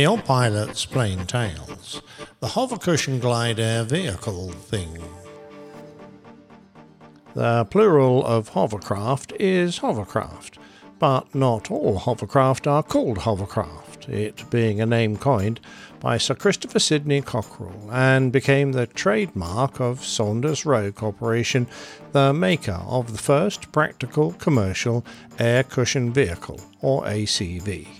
The old pilot's plane tales. The hover cushion glide air vehicle thing. The plural of hovercraft is hovercraft, but not all hovercraft are called hovercraft, it being a name coined by Sir Christopher Sidney Cockerell and became the trademark of Saunders Roe Corporation, the maker of the first practical commercial air cushion vehicle, or ACV.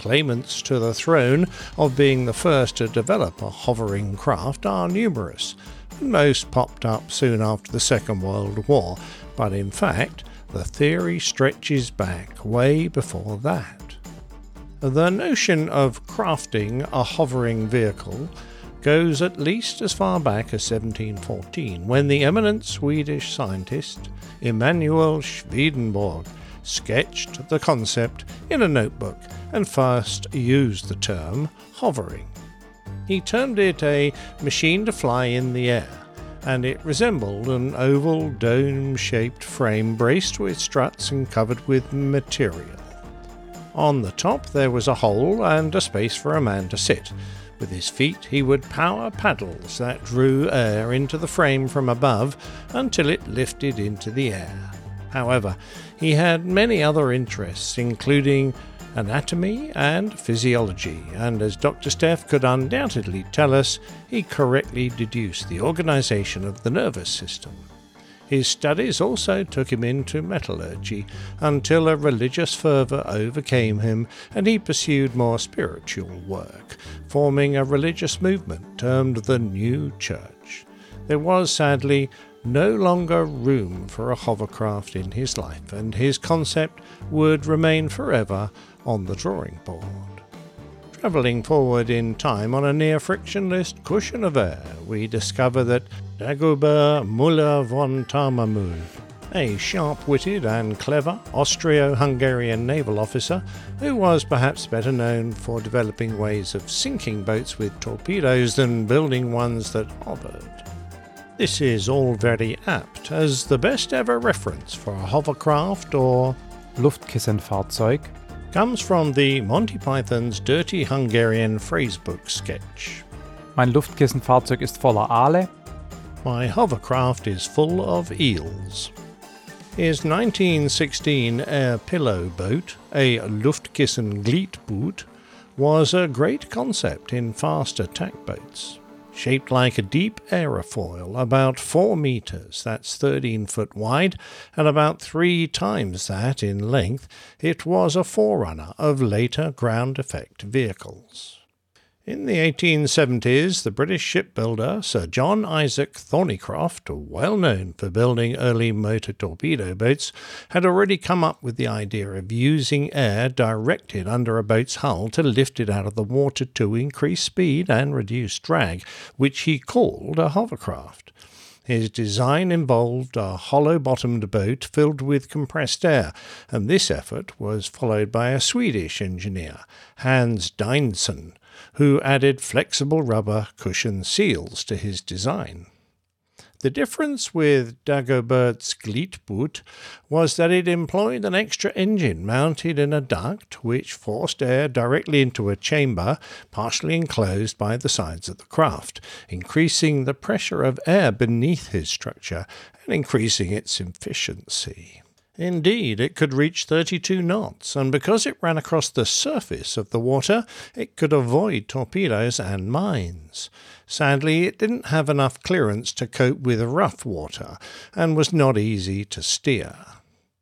Claimants to the throne of being the first to develop a hovering craft are numerous. Most popped up soon after the Second World War, but in fact, the theory stretches back way before that. The notion of crafting a hovering vehicle goes at least as far back as 1714, when the eminent Swedish scientist Emanuel Swedenborg sketched the concept in a notebook and first used the term hovering. He termed it a machine to fly in the air, and it resembled an oval dome shaped frame braced with struts and covered with material. On the top there was a hole and a space for a man to sit. With his feet he would power paddles that drew air into the frame from above until it lifted into the air. However, he had many other interests, including anatomy and physiology, and as Dr. Steph could undoubtedly tell us, he correctly deduced the organization of the nervous system. His studies also took him into metallurgy until a religious fervour overcame him and he pursued more spiritual work, forming a religious movement termed the New Church. There was sadly no longer room for a hovercraft in his life, and his concept would remain forever on the drawing board. Travelling forward in time on a near frictionless cushion of air, we discover that Dagobert Müller von Thomamühl, a sharp witted and clever Austro Hungarian naval officer who was perhaps better known for developing ways of sinking boats with torpedoes than building ones that hovered. This is all very apt as the best ever reference for a hovercraft or Luftkissenfahrzeug comes from the Monty Python's Dirty Hungarian phrasebook sketch. Mein Luftkissenfahrzeug ist voller Aale. My hovercraft is full of eels. His 1916 air pillow boat, a Luftkissen Gleitboot, was a great concept in fast attack boats shaped like a deep aerofoil, about 4 metres, that's 13 foot wide, and about three times that in length, it was a forerunner of later ground effect vehicles. In the 1870s, the British shipbuilder Sir John Isaac Thornycroft, well known for building early motor torpedo boats, had already come up with the idea of using air directed under a boat's hull to lift it out of the water to increase speed and reduce drag, which he called a hovercraft. His design involved a hollow bottomed boat filled with compressed air, and this effort was followed by a Swedish engineer, Hans Deinsson, who added flexible rubber cushion seals to his design. The difference with Dagobert's Gleitboot was that it employed an extra engine mounted in a duct which forced air directly into a chamber partially enclosed by the sides of the craft, increasing the pressure of air beneath his structure and increasing its efficiency. Indeed, it could reach 32 knots, and because it ran across the surface of the water, it could avoid torpedoes and mines. Sadly, it didn't have enough clearance to cope with rough water, and was not easy to steer.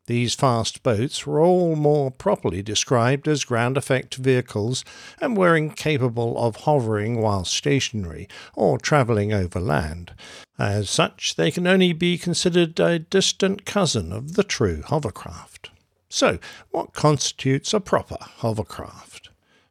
These fast boats were all more properly described as ground effect vehicles and were incapable of hovering while stationary or travelling over land. As such, they can only be considered a distant cousin of the true hovercraft. So, what constitutes a proper hovercraft?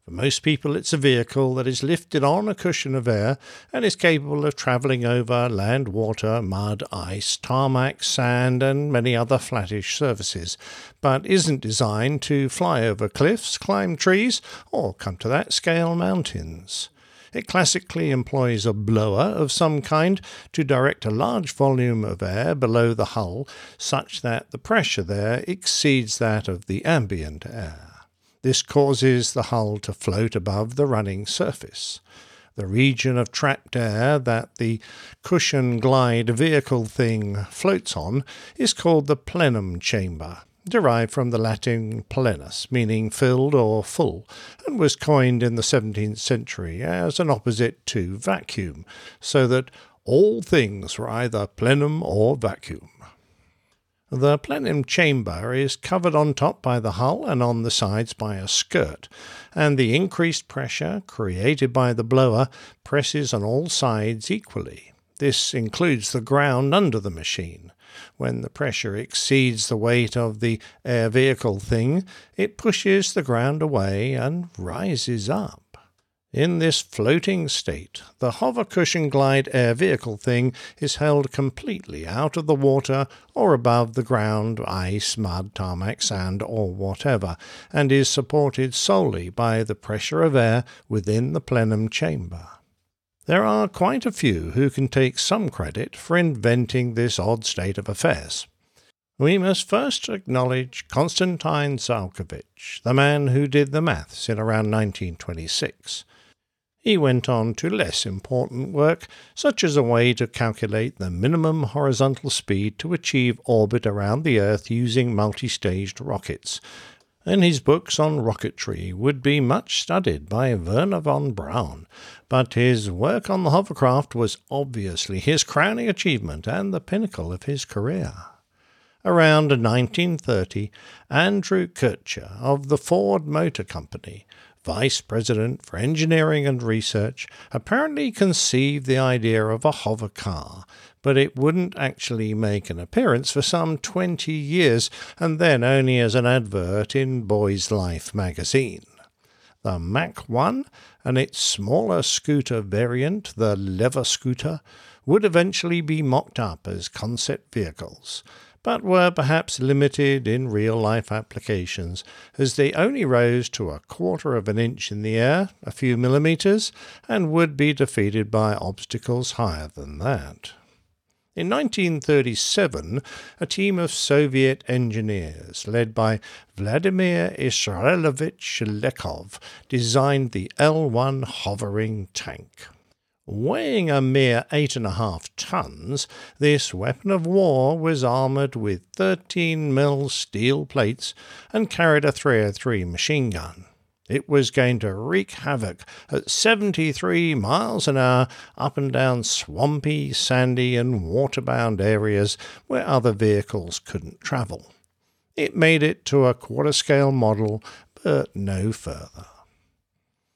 For most people, it's a vehicle that is lifted on a cushion of air and is capable of travelling over land, water, mud, ice, tarmac, sand, and many other flattish surfaces, but isn't designed to fly over cliffs, climb trees, or come to that scale mountains. It classically employs a blower of some kind to direct a large volume of air below the hull such that the pressure there exceeds that of the ambient air. This causes the hull to float above the running surface. The region of trapped air that the cushion glide vehicle thing floats on is called the plenum chamber, derived from the Latin plenus, meaning filled or full, and was coined in the 17th century as an opposite to vacuum, so that all things were either plenum or vacuum. The plenum chamber is covered on top by the hull and on the sides by a skirt, and the increased pressure created by the blower presses on all sides equally. This includes the ground under the machine. When the pressure exceeds the weight of the air vehicle thing, it pushes the ground away and rises up. In this floating state, the hover cushion glide air vehicle thing is held completely out of the water or above the ground, ice, mud, tarmac, sand, or whatever, and is supported solely by the pressure of air within the plenum chamber. There are quite a few who can take some credit for inventing this odd state of affairs. We must first acknowledge Konstantin Tsiolkovitch, the man who did the maths in around 1926. He went on to less important work, such as a way to calculate the minimum horizontal speed to achieve orbit around the Earth using multi staged rockets. And his books on rocketry would be much studied by Wernher von Braun, but his work on the hovercraft was obviously his crowning achievement and the pinnacle of his career. Around 1930, Andrew Kucher of the Ford Motor Company Vice President for Engineering and Research, apparently conceived the idea of a hover car, but it wouldn't actually make an appearance for some 20 years, and then only as an advert in Boy's Life magazine. The Mach 1 and its smaller scooter variant, the Lever Scooter, would eventually be mocked up as concept vehicles, but were perhaps limited in real life applications, as they only rose to a quarter of an inch in the air, a few millimetres, and would be defeated by obstacles higher than that. In 1937, a team of Soviet engineers, led by Vladimir Israelovich Levkov, designed the L 1 hovering tank. Weighing a mere eight and a half tons, this weapon of war was armoured with 13 mil steel plates and carried a 303 machine gun. It was going to wreak havoc at 73 miles an hour up and down swampy, sandy, and waterbound areas where other vehicles couldn't travel. It made it to a quarter scale model, but no further.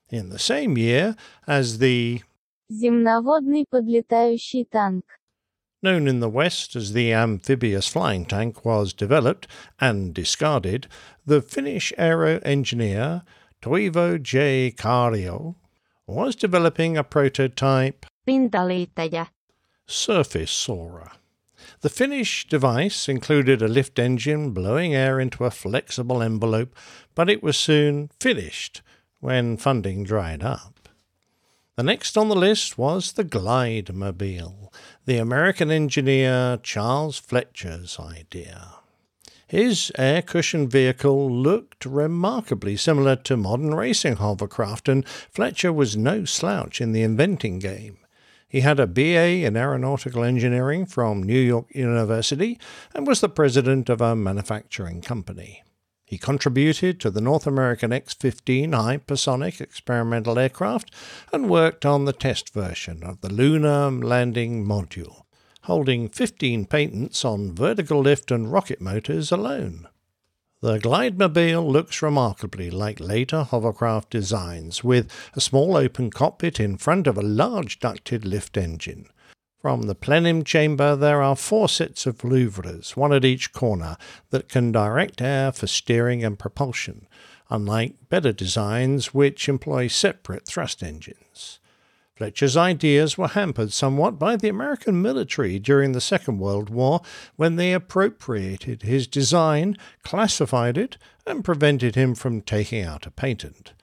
In the same year as the Земноводный подлетающий танк. Known in the West as the amphibious flying tank was developed and discarded, the Finnish aero engineer Toivo J. Kaario was developing a prototype Pintaliittäjä. surface soarer. The Finnish device included a lift engine blowing air into a flexible envelope, but it was soon finished when funding dried up. The next on the list was the Glide Mobile, the American engineer Charles Fletcher's idea. His air cushion vehicle looked remarkably similar to modern racing hovercraft, and Fletcher was no slouch in the inventing game. He had a BA in aeronautical engineering from New York University and was the president of a manufacturing company. He contributed to the North American X 15 hypersonic experimental aircraft and worked on the test version of the Lunar Landing Module, holding 15 patents on vertical lift and rocket motors alone. The Glidemobile looks remarkably like later hovercraft designs, with a small open cockpit in front of a large ducted lift engine. From the plenum chamber, there are four sets of louvres, one at each corner, that can direct air for steering and propulsion, unlike better designs which employ separate thrust engines. Fletcher's ideas were hampered somewhat by the American military during the Second World War when they appropriated his design, classified it, and prevented him from taking out a patent.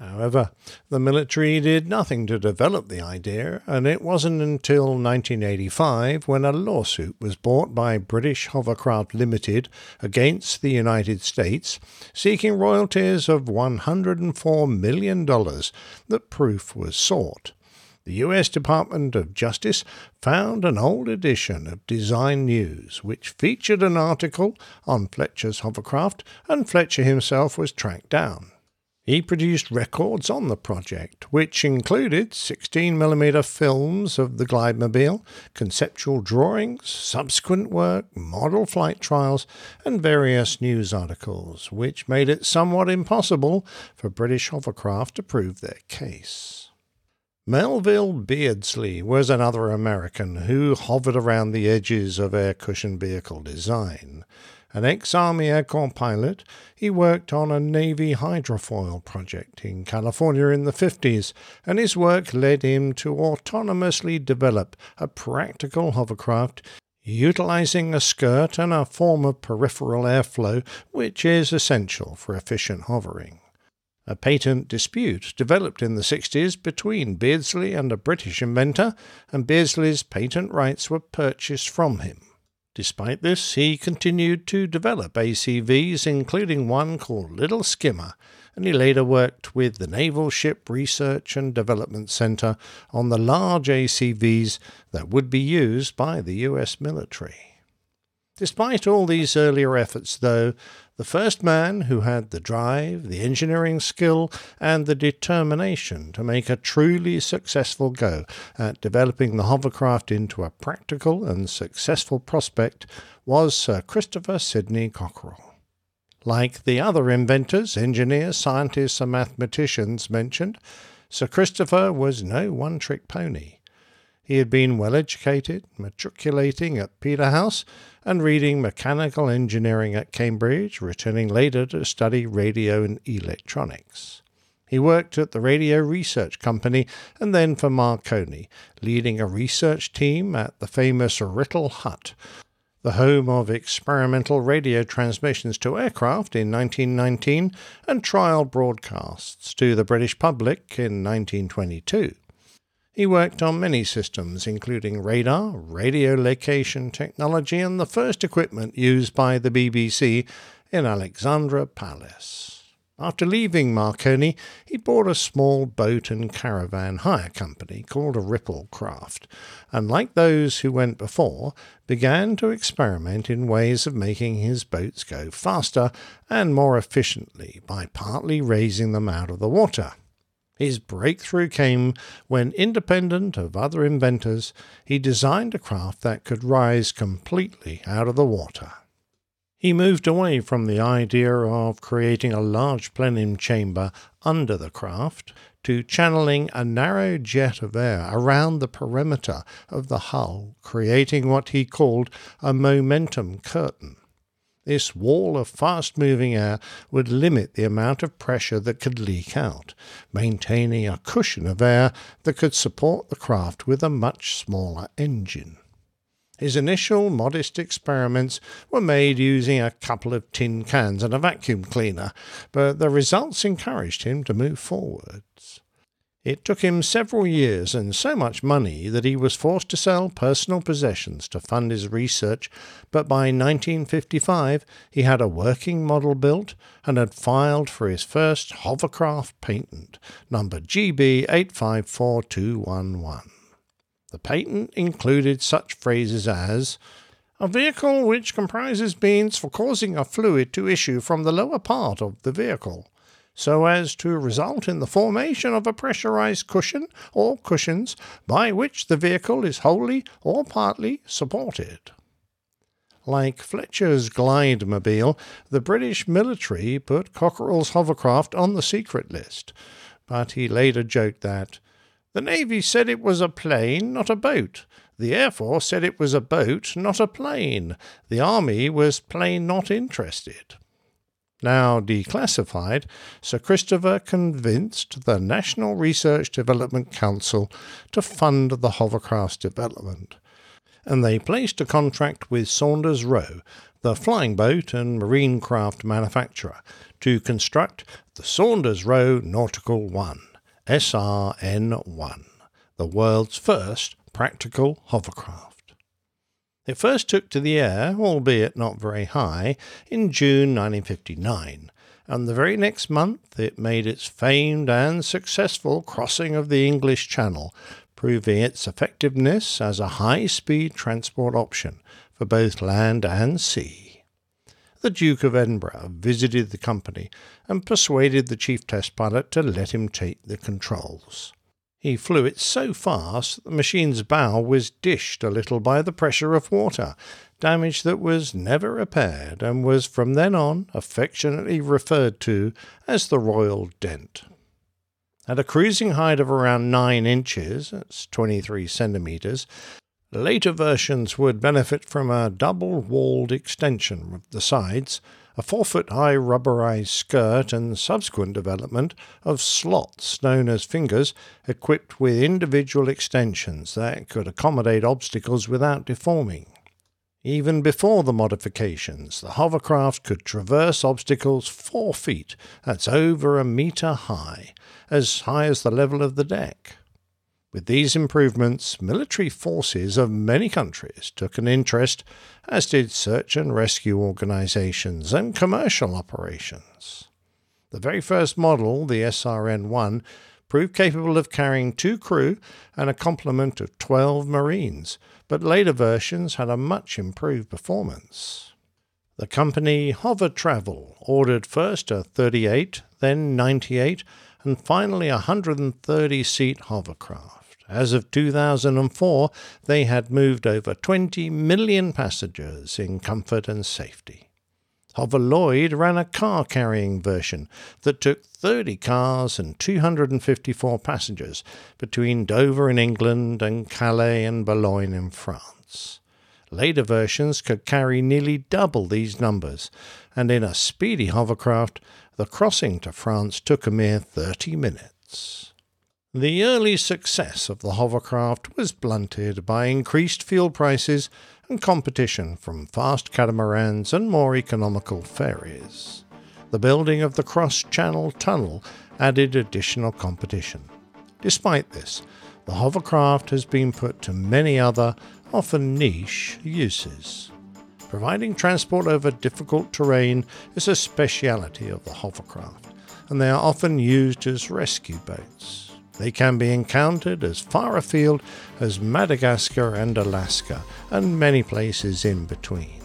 However, the military did nothing to develop the idea, and it wasn't until 1985 when a lawsuit was brought by British Hovercraft Limited against the United States, seeking royalties of $104 million, that proof was sought. The US Department of Justice found an old edition of Design News which featured an article on Fletcher's hovercraft, and Fletcher himself was tracked down. He produced records on the project, which included 16mm films of the Glidemobile, conceptual drawings, subsequent work, model flight trials, and various news articles, which made it somewhat impossible for British hovercraft to prove their case. Melville Beardsley was another American who hovered around the edges of air cushion vehicle design. An ex Army Air Corps pilot, he worked on a Navy hydrofoil project in California in the 50s, and his work led him to autonomously develop a practical hovercraft utilizing a skirt and a form of peripheral airflow which is essential for efficient hovering. A patent dispute developed in the 60s between Beardsley and a British inventor, and Beardsley's patent rights were purchased from him. Despite this, he continued to develop ACVs, including one called Little Skimmer, and he later worked with the Naval Ship Research and Development Center on the large ACVs that would be used by the US military. Despite all these earlier efforts, though, the first man who had the drive, the engineering skill, and the determination to make a truly successful go at developing the hovercraft into a practical and successful prospect was Sir Christopher Sidney Cockerell. Like the other inventors, engineers, scientists, and mathematicians mentioned, Sir Christopher was no one trick pony. He had been well educated, matriculating at Peterhouse and reading mechanical engineering at Cambridge, returning later to study radio and electronics. He worked at the Radio Research Company and then for Marconi, leading a research team at the famous Writtle Hut, the home of experimental radio transmissions to aircraft in 1919 and trial broadcasts to the British public in 1922. He worked on many systems, including radar, radio location technology, and the first equipment used by the BBC in Alexandra Palace. After leaving Marconi, he bought a small boat and caravan hire company called a Ripple Craft, and like those who went before, began to experiment in ways of making his boats go faster and more efficiently by partly raising them out of the water. His breakthrough came when, independent of other inventors, he designed a craft that could rise completely out of the water. He moved away from the idea of creating a large plenum chamber under the craft to channeling a narrow jet of air around the perimeter of the hull, creating what he called a momentum curtain. This wall of fast moving air would limit the amount of pressure that could leak out, maintaining a cushion of air that could support the craft with a much smaller engine. His initial modest experiments were made using a couple of tin cans and a vacuum cleaner, but the results encouraged him to move forwards. It took him several years and so much money that he was forced to sell personal possessions to fund his research, but by 1955 he had a working model built and had filed for his first hovercraft patent, number GB854211. The patent included such phrases as a vehicle which comprises means for causing a fluid to issue from the lower part of the vehicle so as to result in the formation of a pressurized cushion or cushions by which the vehicle is wholly or partly supported. Like Fletcher's Glidemobile, the British military put Cockerell's hovercraft on the secret list, but he later joked that the Navy said it was a plane, not a boat. The Air Force said it was a boat, not a plane. The Army was plain not interested. Now declassified, Sir Christopher convinced the National Research Development Council to fund the hovercraft's development, and they placed a contract with Saunders Roe, the flying boat and marine craft manufacturer, to construct the Saunders Roe Nautical One, SRN 1, the world's first practical hovercraft. It first took to the air, albeit not very high, in June 1959, and the very next month it made its famed and successful crossing of the English Channel, proving its effectiveness as a high speed transport option for both land and sea. The Duke of Edinburgh visited the company and persuaded the chief test pilot to let him take the controls. He flew it so fast that the machine's bow was dished a little by the pressure of water, damage that was never repaired and was from then on affectionately referred to as the Royal Dent. At a cruising height of around 9 inches, that's 23 centimetres, later versions would benefit from a double walled extension of the sides a four foot high rubberized skirt, and subsequent development of slots known as fingers, equipped with individual extensions that could accommodate obstacles without deforming. Even before the modifications, the hovercraft could traverse obstacles four feet, that's over a metre high, as high as the level of the deck. With these improvements, military forces of many countries took an interest, as did search and rescue organizations and commercial operations. The very first model, the SRN 1, proved capable of carrying two crew and a complement of 12 Marines, but later versions had a much improved performance. The company Hover Travel ordered first a 38, then 98, and finally a 130 seat hovercraft. As of 2004, they had moved over 20 million passengers in comfort and safety. Hover Lloyd ran a car carrying version that took 30 cars and 254 passengers between Dover in England and Calais and Boulogne in France. Later versions could carry nearly double these numbers, and in a speedy hovercraft, the crossing to France took a mere 30 minutes. The early success of the hovercraft was blunted by increased fuel prices and competition from fast catamarans and more economical ferries. The building of the cross channel tunnel added additional competition. Despite this, the hovercraft has been put to many other, often niche, uses. Providing transport over difficult terrain is a speciality of the hovercraft, and they are often used as rescue boats. They can be encountered as far afield as Madagascar and Alaska, and many places in between.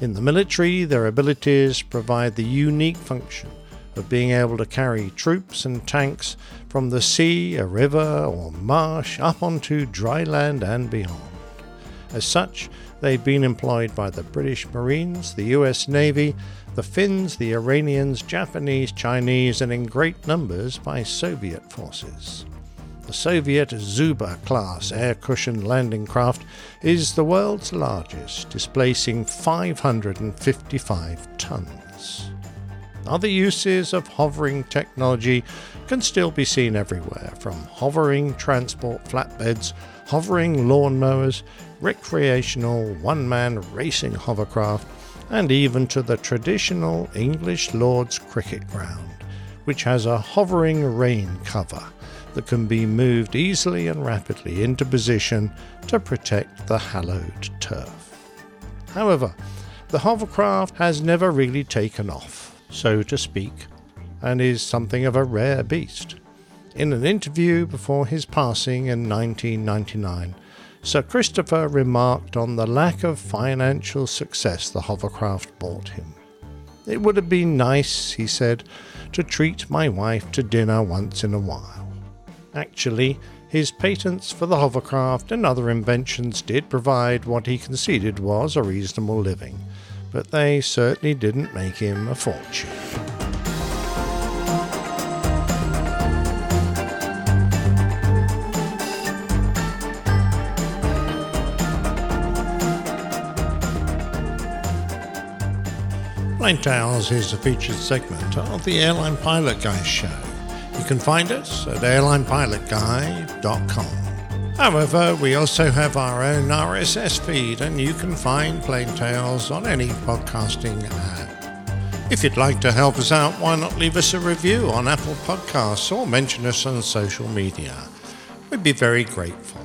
In the military, their abilities provide the unique function of being able to carry troops and tanks from the sea, a river, or marsh up onto dry land and beyond. As such, they've been employed by the British Marines, the US Navy, the Finns, the Iranians, Japanese, Chinese, and in great numbers by Soviet forces. The Soviet Zubr class air cushion landing craft is the world's largest, displacing 555 tons. Other uses of hovering technology can still be seen everywhere, from hovering transport flatbeds, hovering lawnmowers, recreational one man racing hovercraft, and even to the traditional English Lord's cricket ground, which has a hovering rain cover that can be moved easily and rapidly into position to protect the hallowed turf. However, the hovercraft has never really taken off, so to speak, and is something of a rare beast. In an interview before his passing in 1999, Sir Christopher remarked on the lack of financial success the hovercraft brought him. It would have been nice, he said, to treat my wife to dinner once in a while. Actually, his patents for the hovercraft and other inventions did provide what he conceded was a reasonable living, but they certainly didn't make him a fortune. Plane Tales is a featured segment of the Airline Pilot Guy show. You can find us at airlinepilotguy.com. However, we also have our own RSS feed, and you can find Plane Tales on any podcasting app. If you'd like to help us out, why not leave us a review on Apple Podcasts or mention us on social media? We'd be very grateful.